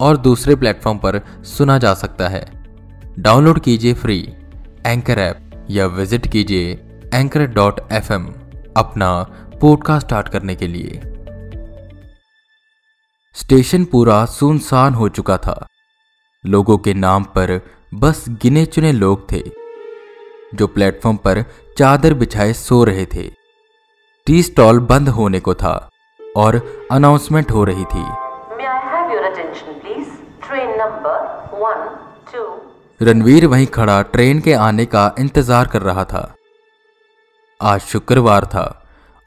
और दूसरे प्लेटफॉर्म पर सुना जा सकता है। डाउनलोड कीजिए फ्री एंकर ऐप या विज़िट कीजिए एंकर डॉट एफ़ अपना पॉडकास्ट स्टार्ट करने के लिए। स्टेशन पूरा सुनसान हो चुका था। लोगों के नाम पर बस गिने चुने लोग थे, जो प्लेटफॉर्म पर चादर बिछाए सो रहे थे। टी स्टॉल बंद होने को था और अनाउंसमेंट हो रही थी। रणवीर वहीं खड़ा ट्रेन के आने का इंतज़ार कर रहा था। आज शुक्रवार था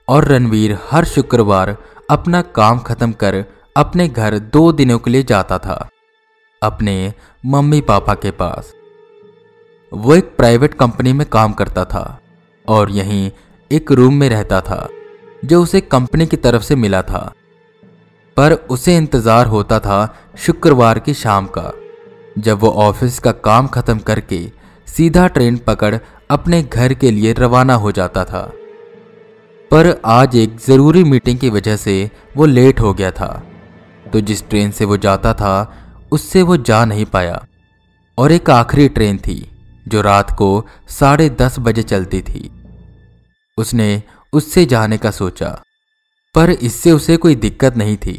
और रणवीर हर शुक्रवार अपना काम खत्म कर अपने घर दो दिनों के लिए जाता था, अपने मम्मी पापा के पास। वो एक प्राइवेट कंपनी में काम करता था और यहीं एक रूम में रहता था, जो उसे कंपनी की तरफ़ से मिला था। पर उसे इंतज़ार होता था शुक्रवार की शाम का। जब वो ऑफ़िस का काम खत्म करके सीधा ट्रेन पकड़ अपने घर के लिए रवाना हो जाता था। पर आज एक ज़रूरी मीटिंग की वजह से वो लेट हो गया था। तो जिस ट्रेन से वो जाता था, उससे वो जा नहीं पाया। और एक आखिरी ट्रेन थी, जो रात को साढ़े दस बजे चलती थी। उसने उससे जाने का सोचा, पर इससे उसे कोई दिक्कत नहीं थी,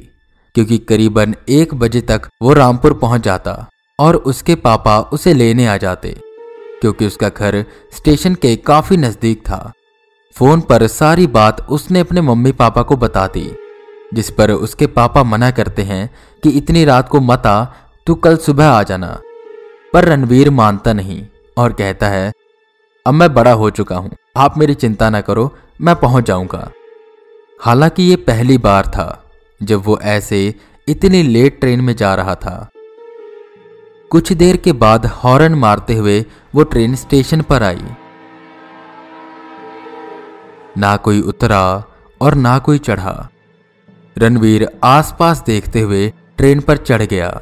क्योंकि करीबन एक बजे तक वो रामपुर पहुँच जाता। और उसके पापा उसे लेने आ जाते, क्योंकि उसका घर स्टेशन के काफ़ी नज़दीक था। फ़ोन पर सारी बात उसने अपने मम्मी पापा को बता दी, जिस पर उसके पापा मना करते हैं कि इतनी रात को मत आ तू कल सुबह आ जाना। पर रणवीर मानता नहीं और कहता है, अब मैं बड़ा हो चुका हूँ, आप मेरी चिंता ना करो, मैं पहुँच जाऊँगा। हालाँकि ये पहली बार था, जब वो ऐसे इतनी लेट ट्रेन में जा रहा था। कुछ देर के बाद हॉर्न मारते हुए वो ट्रेन स्टेशन पर आई। ना कोई उतरा और ना कोई चढ़ा। रणवीर आसपास देखते हुए ट्रेन पर चढ़ गया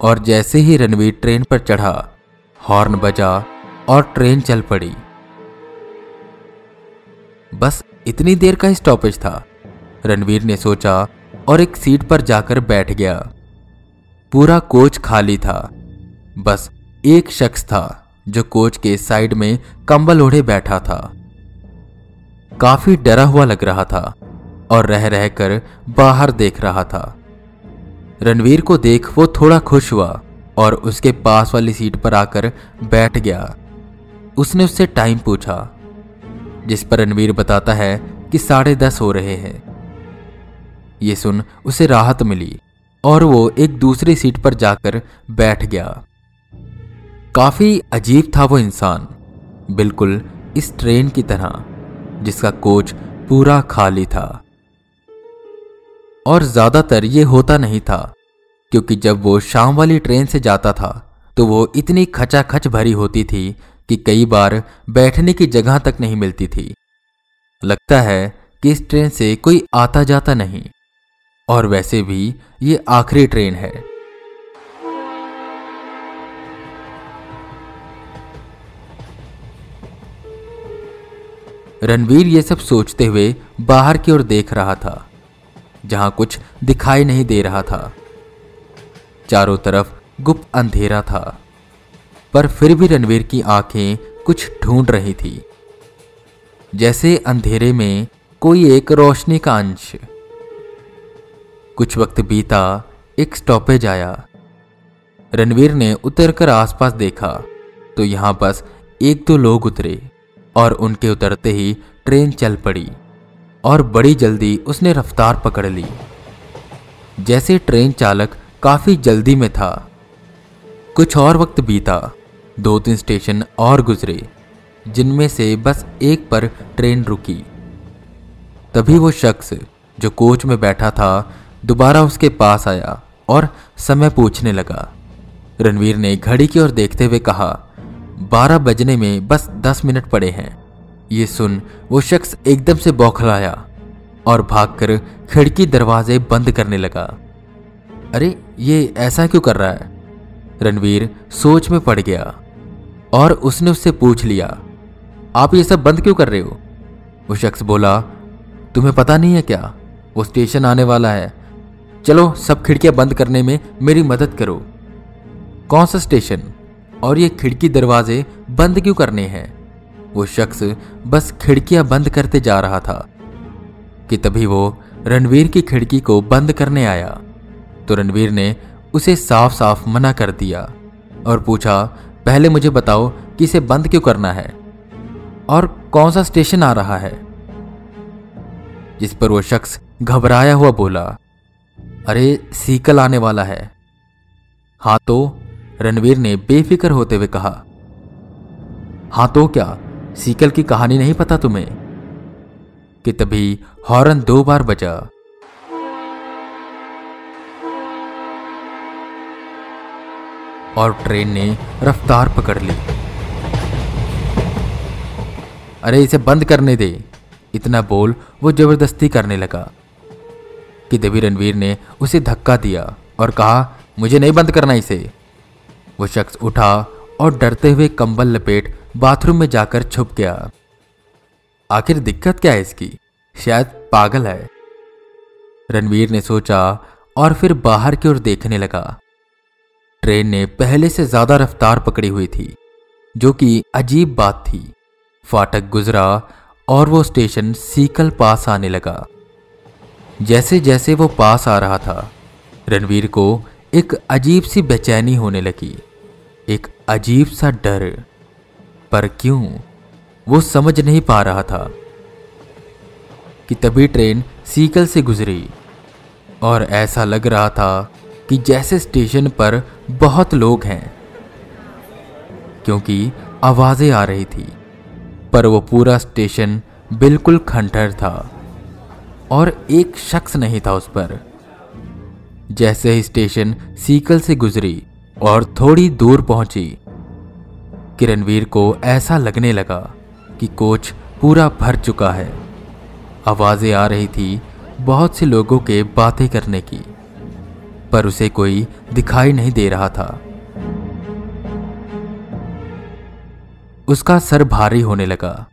और जैसे ही रणवीर ट्रेन पर चढ़ा, हॉर्न बजा और ट्रेन चल पड़ी। बस इतनी देर का स्टॉपेज था। रणवीर ने सोचा और एक सीट पर जाकर बैठ गया। पूरा कोच खाली था। बस एक शख्स था जो कोच के साइड में कंबल ओढ़े बैठा था। काफ़ी डरा हुआ लग रहा था और रह रहकर बाहर देख रहा था। रणवीर को देख वो थोड़ा खुश हुआ और उसके पास वाली सीट पर आकर बैठ गया। उसने उससे टाइम पूछा, जिस पर रणवीर बताता है कि साढ़े दस हो रहे हैं। ये सुन उसे राहत मिली और वो एक दूसरी सीट पर जाकर बैठ गया। काफ़ी अजीब था वो इंसान। बिल्कुल इस ट्रेन की तरह, जिसका कोच पूरा खाली था। और ज़्यादातर ये होता नहीं था, क्योंकि जब वो शाम वाली ट्रेन से जाता था तो वो इतनी खचाखच भरी होती थी कि कई बार बैठने की जगह तक नहीं मिलती थी। लगता है कि इस ट्रेन से कोई आता जाता नहीं। और वैसे भी ये आखिरी ट्रेन है। रणवीर ये सब सोचते हुए बाहर की ओर देख रहा था, जहाँ कुछ दिखाई नहीं दे रहा था। चारों तरफ़ गुप्त अंधेरा था, पर फिर भी रणवीर की आँखें कुछ ढूंढ रही थी। जैसे अंधेरे में कोई एक रोशनी का अंश। कुछ वक्त बीता, एक स्टॉपेज आया। रणवीर ने उतरकर आसपास देखा तो यहाँ बस एक दो लोग उतरे। और उनके उतरते ही ट्रेन चल पड़ी और बड़ी जल्दी उसने रफ्तार पकड़ ली। जैसे ट्रेन चालक काफ़ी जल्दी में था। कुछ और वक्त बीता। दो तीन स्टेशन और गुजरे, जिनमें से बस एक पर ट्रेन रुकी। तभी वो शख्स जो कोच में बैठा था, दोबारा उसके पास आया और समय पूछने लगा। रणवीर ने घड़ी की ओर देखते हुए कहा बारह बजने में बस दस मिनट पड़े हैं। ये सुन वो शख्स एकदम से बौखलाया और भागकर खिड़की दरवाजे बंद करने लगा। अरे, ये ऐसा क्यों कर रहा है? रणवीर सोच में पड़ गया और उसने उससे पूछ लिया, आप ये सब बंद क्यों कर रहे हो? वो शख्स बोला, तुम्हें पता नहीं है क्या? वो स्टेशन आने वाला है। चलो, सब खिड़कियाँ बंद करने में मेरी मदद करो। कौन सा स्टेशन? और ये खिड़की दरवाजे बंद क्यों करने हैं? वो शख्स बस खिड़कियाँ बंद करते जा रहा था कि तभी वो रणवीर की खिड़की को बंद करने आया। तो रणवीर ने उसे साफ़ साफ़ मना कर दिया और पूछा, पहले मुझे बताओ कि इसे बंद क्यों करना है? और कौन सा स्टेशन आ रहा है? जिस पर वो शख्स घबराया हुआ बोला, अरे, सीकल आने वाला है। हाँ तो रणवीर ने बेफिक्र होते हुए कहा हाँ तो क्या? सीकल की कहानी नहीं पता तुम्हें? कि तभी हॉर्न दो बार बजा। और ट्रेन ने रफ्तार पकड़ ली। अरे, इसे बंद करने दे। इतना बोल वो ज़बरदस्ती करने लगा कि देवी रणवीर ने उसे धक्का दिया और कहा, मुझे नहीं बंद करना इसे। वो शख्स उठा और डरते हुए कंबल लपेट बाथरूम में जाकर छुप गया। आखिर दिक्कत क्या है इसकी? शायद पागल है। रणवीर ने सोचा और फिर बाहर की ओर देखने लगा। ट्रेन ने पहले से ज़्यादा रफ्तार पकड़ी हुई थी, जो कि अजीब बात थी। फाटक गुजरा और वो स्टेशन सीकल पास आने लगा। जैसे जैसे वो पास आ रहा था, रणवीर को एक अजीब सी बेचैनी होने लगी। एक अजीब सा डर। पर क्यों? वो समझ नहीं पा रहा था कि तभी ट्रेन सीकल से गुजरी और ऐसा लग रहा था कि जैसे स्टेशन पर बहुत लोग हैं, क्योंकि आवाज़ें आ रही थी, पर वो पूरा स्टेशन बिल्कुल खंडर था और एक शख्स नहीं था उस पर। जैसे ही स्टेशन सीकल से गुजरी और थोड़ी दूर पहुँची। किरणवीर को ऐसा लगने लगा कि कोच पूरा भर चुका है। आवाज़ें आ रही थी बहुत से लोगों के बातें करने की, पर उसे कोई दिखाई नहीं दे रहा था। उसका सर भारी होने लगा।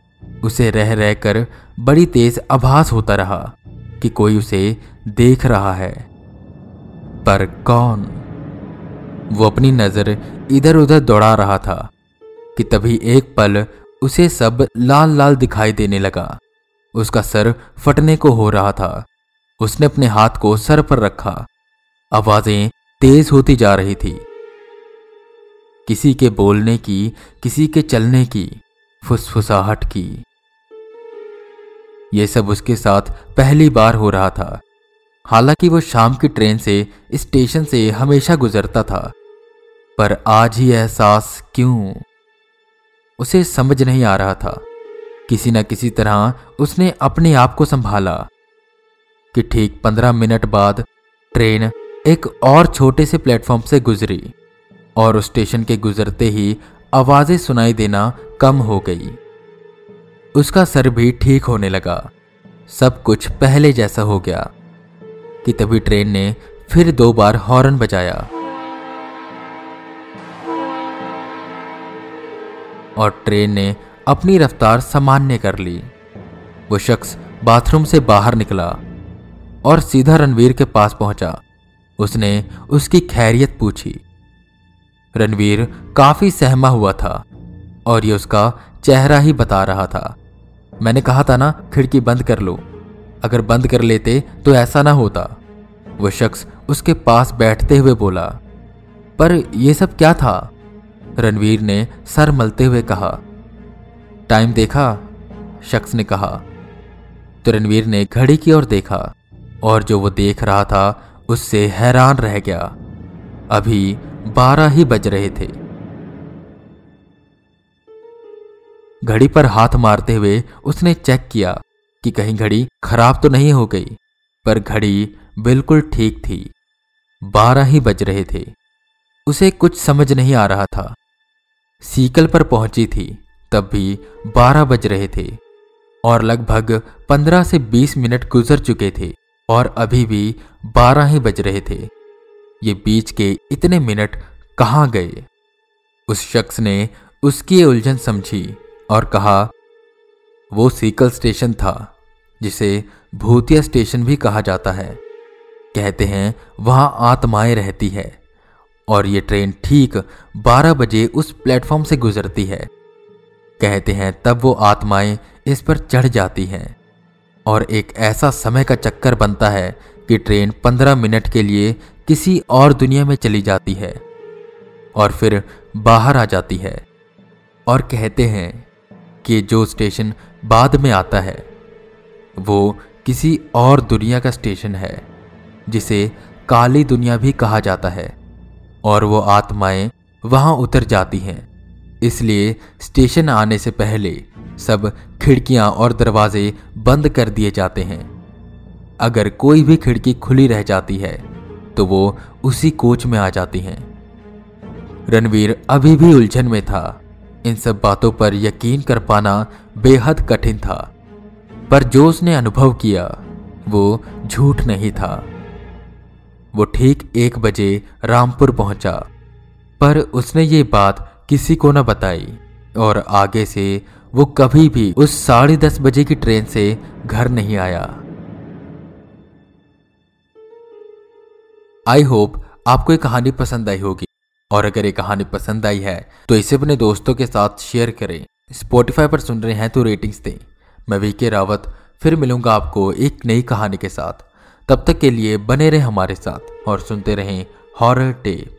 उसे रह रहकर बड़ी तेज आभास होता रहा कि कोई उसे देख रहा है। पर कौन? वो अपनी नज़र इधर उधर दौड़ा रहा था, कि तभी एक पल उसे सब लाल लाल दिखाई देने लगा। उसका सर फटने को हो रहा था। उसने अपने हाथ को सर पर रखा। आवाज़ें तेज होती जा रही थी। किसी के बोलने की, किसी के चलने की, फुसफुसाहट की। यह सब उसके साथ पहली बार हो रहा था। हालाँकि वो शाम की ट्रेन से स्टेशन से हमेशा गुजरता था। पर आज ही एहसास क्यों? उसे समझ नहीं आ रहा था। किसी न किसी तरह उसने अपने आप को संभाला कि ठीक पंद्रह मिनट बाद ट्रेन एक और छोटे से प्लेटफॉर्म से गुजरी और उस स्टेशन के गुजरते ही आवाज़ें सुनाई देना कम हो गई। उसका सर भी ठीक होने लगा। सब कुछ पहले जैसा हो गया। कि तभी ट्रेन ने फिर दो बार हॉर्न बजाया। और ट्रेन ने अपनी रफ्तार सामान्य कर ली। वो शख्स बाथरूम से बाहर निकला और सीधा रणवीर के पास पहुँचा। उसने उसकी खैरियत पूछी। रणवीर काफ़ी सहमा हुआ था और ये उसका चेहरा ही बता रहा था। मैंने कहा था ना, खिड़की बंद कर लो। अगर बंद कर लेते तो ऐसा ना होता। वह शख्स उसके पास बैठते हुए बोला, पर यह सब क्या था? रणवीर ने सर मलते हुए कहा, टाइम देखा? शख्स ने कहा तो रणवीर ने घड़ी की ओर देखा, और जो वो देख रहा था उससे हैरान रह गया। अभी बारह ही बज रहे थे। घड़ी पर हाथ मारते हुए उसने चेक किया कि कहीं घड़ी खराब तो नहीं हो गई, पर घड़ी बिल्कुल ठीक थी। बारह ही बज रहे थे। उसे कुछ समझ नहीं आ रहा था। सीकल पर पहुँची थी, तब भी बारह बज रहे थे और लगभग पंद्रह से बीस मिनट गुजर चुके थे और अभी भी बारह ही बज रहे थे। ये बीच के इतने मिनट कहाँ गए? उस शख्स ने उसकी उलझन समझी और कहा, वो सीकल स्टेशन था, जिसे भूतिया स्टेशन भी कहा जाता है। कहते हैं, वहाँ आत्माएँ रहती है। और ये ट्रेन ठीक 12 बजे उस प्लेटफॉर्म से गुजरती है। कहते हैं, तब वो आत्माएँ इस पर चढ़ जाती हैं। और एक ऐसा समय का चक्कर बनता है कि ट्रेन 15 मिनट के लिए किसी और दुनिया में चली जाती है और फिर बाहर आ जाती है। और कहते हैं कि जो स्टेशन बाद में आता है, वो किसी और दुनिया का स्टेशन है। जिसे काली दुनिया भी कहा जाता है, और वो आत्माएँ वहाँ उतर जाती हैं। इसलिए स्टेशन आने से पहले सब खिड़कियाँ और दरवाजे बंद कर दिए जाते हैं। अगर कोई भी खिड़की खुली रह जाती है तो वो उसी कोच में आ जाती हैं। रणवीर अभी भी उलझन में था। इन सब बातों पर यकीन कर पाना बेहद कठिन था। पर जो उसने अनुभव किया, वो झूठ नहीं था। वो ठीक एक बजे रामपुर पहुँचा। पर उसने ये बात किसी को न बताई, और आगे से वो कभी भी उस साढ़े दस बजे की ट्रेन से घर नहीं आया। आई होप आपको ये कहानी पसंद आई होगी, और अगर ये कहानी पसंद आई है तो इसे अपने दोस्तों के साथ शेयर करें। स्पॉटिफाई पर सुन रहे हैं तो रेटिंग्स दें। मैं वी के रावत, फिर मिलूँगा आपको एक नई कहानी के साथ। तब तक के लिए बने रहें हमारे साथ और सुनते रहें हॉरर टेप